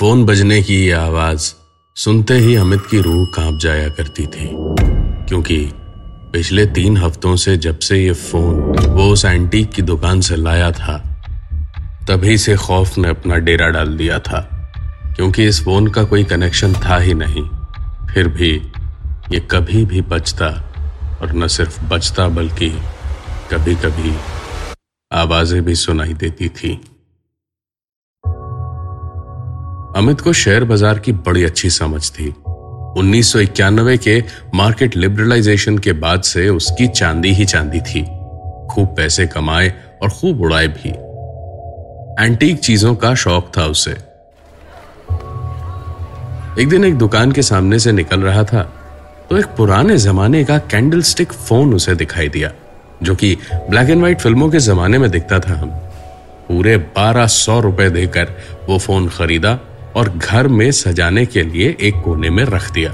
Phone बजने की ये आवाज़ सुनते ही अमित की रूह काँप जाया करती थी, क्योंकि पिछले तीन हफ्तों से जब से ये फ़ोन वो उस एंटीक की दुकान से लाया था, तभी से खौफ ने अपना डेरा डाल दिया था, क्योंकि इस फ़ोन का कोई कनेक्शन था ही नहीं। फिर भी ये कभी भी बचता, और न सिर्फ़ बचता, बल्कि कभी कभी आवाज़ें भी सुनाई देती थी। अमित को शेयर बाज़ार की बड़ी अच्छी समझ थी। 1991 के मार्केट लिबरलाइजेशन के बाद से उसकी चांदी ही चांदी थी। खूब पैसे कमाए और खूब उड़ाए भी। एंटीक चीज़ों का शौक था उसे। एक दिन एक दुकान के सामने से निकल रहा था तो एक पुराने जमाने का कैंडल स्टिक फ़ोन उसे दिखाई दिया, जो कि ब्लैक एंड व्हाइट फ़िल्मों के जमाने में दिखता था। हम पूरे बारह सौ रुपए देकर वो फ़ोन खरीदा और घर में सजाने के लिए एक कोने में रख दिया।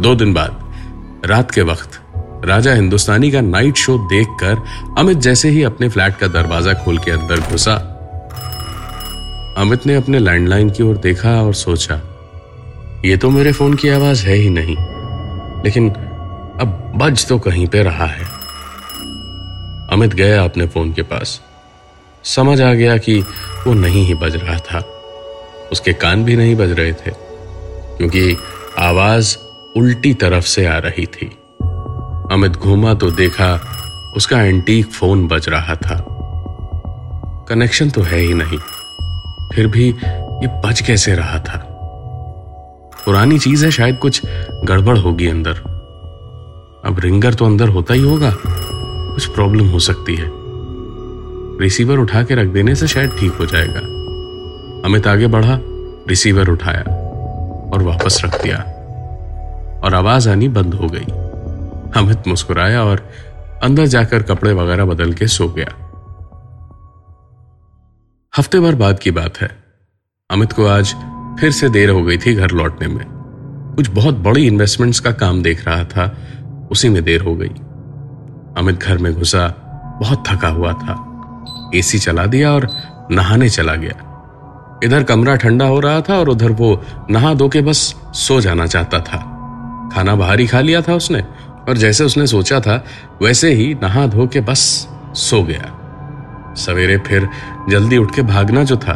दो दिन बाद, रात के वक्त, राजा हिंदुस्तानी का नाइट शो देखकर अमित जैसे ही अपने फ्लैट का दरवाज़ा खोल के अंदर घुसा। अमित ने अपने लैंडलाइन की ओर देखा और सोचा, ये तो मेरे फ़ोन की आवाज़ है ही नहीं, लेकिन अब बज तो कहीं पे रहा है। अमित गया अपने फ़ोन के पास। समझ आ गया कि वो नहीं ही बज रहा था। उसके कान भी नहीं बज रहे थे, क्योंकि आवाज़ उल्टी तरफ़ से आ रही थी। अमित घूमा तो देखा उसका एंटीक फ़ोन बज रहा था। कनेक्शन तो है ही नहीं। फिर भी ये बज कैसे रहा था? पुरानी चीज़ है, शायद कुछ गड़बड़ होगी अंदर। अब रिंगर तो अंदर होता ही होगा। कुछ प्रॉब्लम हो सकती है। रिसीवर उठा के रख देने से शायद ठीक हो जाएगा। अमित आगे बढ़ा रिसीवर उठाया और वापस रख दिया। और आवाज़ आनी बंद हो गई। अमित मुस्कुराया और अंदर जाकर कपड़े वगैरह बदल के सो गया। हफ़्ते भर बाद की बात है। अमित को आज फिर से देर हो गई थी घर लौटने में। कुछ बहुत बड़ी इन्वेस्टमेंट्स का काम देख रहा था, उसी में देर हो गई। अमित घर में घुसा, बहुत थका हुआ था। एसी चला दिया और नहाने चला गया। इधर कमरा ठंडा हो रहा था और उधर वो नहा धो के बस सो जाना चाहता था। खाना बाहर ही खा लिया था उसने और जैसे उसने सोचा था, वैसे ही नहा धो के बस सो गया। सवेरे फिर जल्दी उठ के भागना जो था,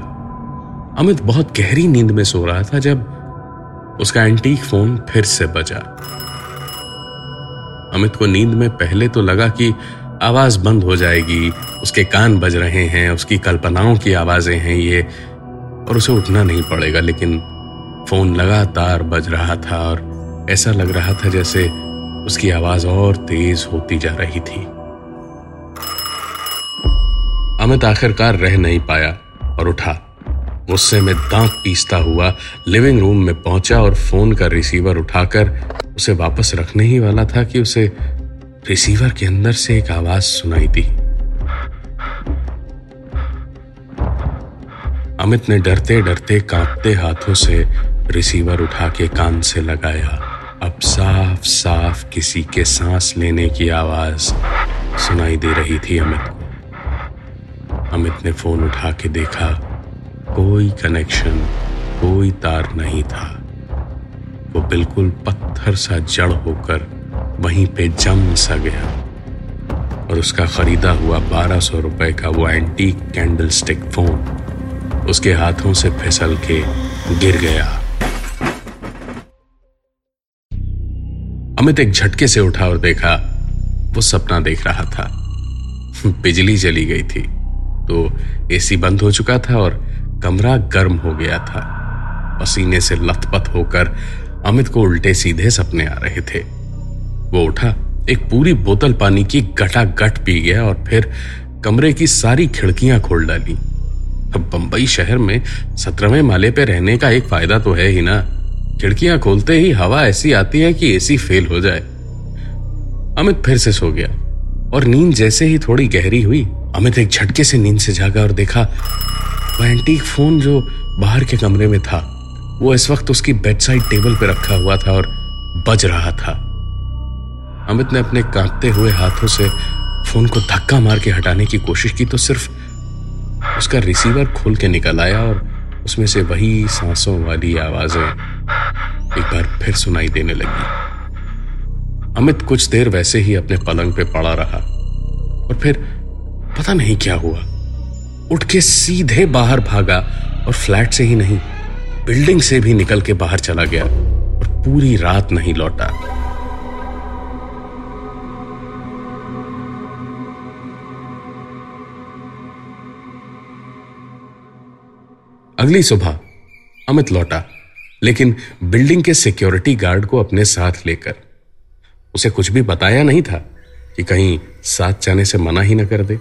अमित बहुत गहरी नींद में सो रहा था जब उसका एंटीक फ़ोन फिर से बजा। अमित को नींद में पहले तो लगा कि आवाज़ बंद हो जाएगी, उसके कान बज रहे हैं, उसकी कल्पनाओं की आवाज़ें हैं, ये और उसे उठना नहीं पड़ेगा, लेकिन फ़ोन लगातार बज रहा था और ऐसा लग रहा था जैसे उसकी आवाज़ और तेज होती जा रही थी। अमित आखिरकार रह नहीं पाया और उठा। गुस्से में दांत पीसता हुआ लिविंग रूम में पहुँचा और फ़ोन का रिसीवर उठाकर उसे वापस रखने ही वाला था कि उसे रिसीवर के अंदर से एक आवाज़ सुनाई दी। अमित ने डरते डरते कांपते हाथों से रिसीवर उठा के कान से लगाया। अब साफ़ साफ़ किसी के सांस लेने की आवाज़ सुनाई दे रही थी अमित को। अमित ने फ़ोन उठा के देखा, कोई कनेक्शन कोई तार नहीं था। वो बिल्कुल पत्थर सा जड़ होकर वहीं पे जम सा गया। और उसका खरीदा हुआ बारह सौ रुपए का वो एंटीक कैंडल स्टिक फ़ोन उसके हाथों से फिसल के गिर गया। अमित एक झटके से उठा और देखा, वो सपना देख रहा था। बिजली चली गई थी तो एसी बंद हो चुका था और कमरा गर्म हो गया था। पसीने से लथपथ होकर अमित को उल्टे सीधे सपने आ रहे थे। वो उठा, एक पूरी बोतल पानी की गटा गट पी गया और फिर कमरे की सारी खिड़कियाँ खोल डाली। अब बंबई शहर में सत्रहवें माले पे रहने का एक फ़ायदा तो है ही ना। खिड़कियाँ खोलते ही हवा ऐसी आती है कि एसी फेल हो जाए। अमित फिर से सो गया और नींद जैसे ही थोड़ी गहरी हुई, अमित एक झटके से नींद से जागा और देखा, वह एंटीक फ़ोन जो बाहर के कमरे में था, वो इस वक्त उसकी बेड साइड टेबल पर रखा हुआ था और बज रहा था। अमित ने अपने कांपते हुए हाथों से फ़ोन को धक्का मार के हटाने की कोशिश की तो सिर्फ़ उसका रिसीवर खोल के निकल आया और उसमें से वही सांसों वाली आवाज़ें एक बार फिर सुनाई देने लगी। अमित कुछ देर वैसे ही अपने पलंग पे पड़ा रहा और फिर पता नहीं क्या हुआ। उठ के सीधे बाहर भागा और फ्लैट से ही नहीं, बिल्डिंग से भी निकल के बाहर चला गया और पूरी रात नहीं लौटा। अगली सुबह, अमित लौटा, लेकिन बिल्डिंग के सिक्योरिटी गार्ड को अपने साथ लेकर। उसे कुछ भी बताया नहीं था कि कहीं साथ जाने से मना ही न कर दे।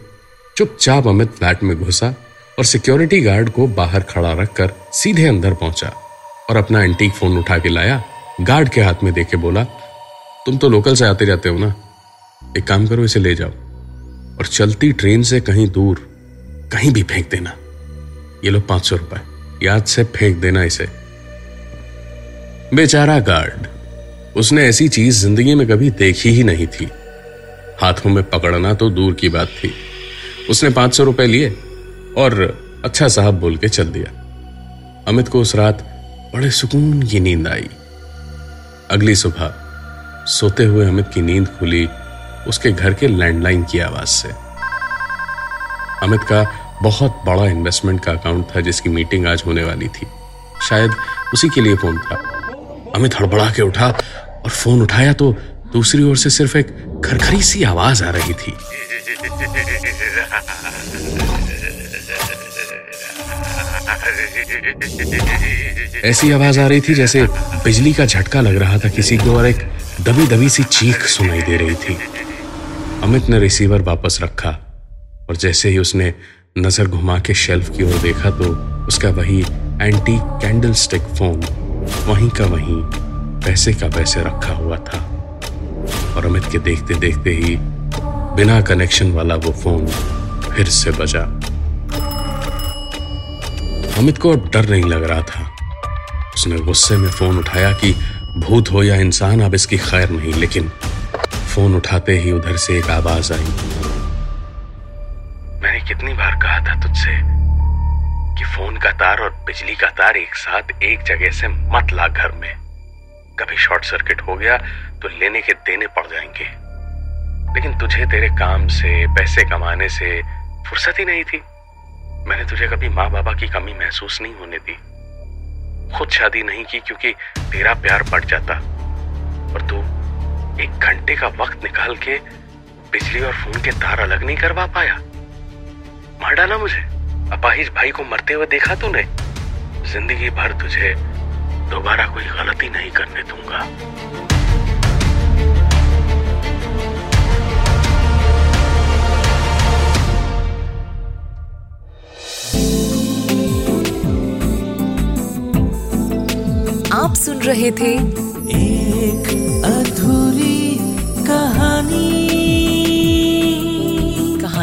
चुपचाप अमित फ्लैट में घुसा और सिक्योरिटी गार्ड को बाहर खड़ा रखकर सीधे अंदर पहुँचा और अपना एंटीक फ़ोन उठा के लाया, गार्ड के हाथ में देके बोला, तुम तो लोकल से आते जाते हो ना? एक काम करो, इसे ले जाओ और चलती ट्रेन से कहीं दूर कहीं भी फेंक देना। ये लो पाँच सौ रुपए। याद से फेंक देना इसे। बेचारा गार्ड, उसने ऐसी चीज़ ज़िंदगी में कभी देखी ही नहीं थी। हाथों में पकड़ना तो दूर की बात थी। उसने पाँच सौ रुपए लिए और अच्छा साहब बोल के चल दिया। अमित को उस रात बड़े सुकून की नींद आई। अगली सुबह सोते हुए अमित की नींद खुली उसके घर के लैंडलाइन की आवाज़ से। अमित का बहुत बड़ा इन्वेस्टमेंट का अकाउंट था जिसकी मीटिंग आज होने वाली थी। शायद उसी के लिए फ़ोन था। अमित हड़बड़ा के उठा और फ़ोन उठाया तो दूसरी ओर से सिर्फ़ एक खरखरी सी आवाज़ आ रही थी। ऐसी आवाज़ आ रही थी जैसे बिजली का झटका लग रहा था किसी को और एक दबी दबी सी चीख सुनाई दे रही थी। अमित ने रिसीवर वापस रखा और जैसे ही उसने नज़र घुमा के शेल्फ की ओर देखा तो उसका वही एंटी कैंडल स्टिक फ़ोन वहीं का वहीं पैसे का पैसे रखा हुआ था। और अमित के देखते देखते ही बिना कनेक्शन वाला वो फ़ोन फिर से बजा। अमित को अब डर नहीं लग रहा था। उसने गुस्से में फ़ोन उठाया कि भूत हो या इंसान, अब इसकी खैर नहीं, लेकिन फ़ोन उठाते ही उधर से एक आवाज़ आई। कितनी बार कहा था तुझसे कि फ़ोन का तार और बिजली का तार एक साथ एक जगह से मत ला घर में। कभी शॉर्ट सर्किट हो गया तो लेने के देने पड़ जाएँगे। लेकिन तुझे तेरे काम से, पैसे कमाने से फुर्सत ही नहीं थी। मैंने तुझे कभी माँ बाबा की कमी महसूस नहीं होने दी। खुद शादी नहीं की क्योंकि तेरा प्यार बढ़ जाता। और तू एक घंटे का वक्त निकाल के बिजली और फ़ोन के तार अलग नहीं करवा पाया। मार डाला मुझे। अपाहिज भाई को मरते हुए देखा तूने? ज़िंदगी भर तुझे दोबारा कोई गलती नहीं करने दूँगा। आप सुन रहे थे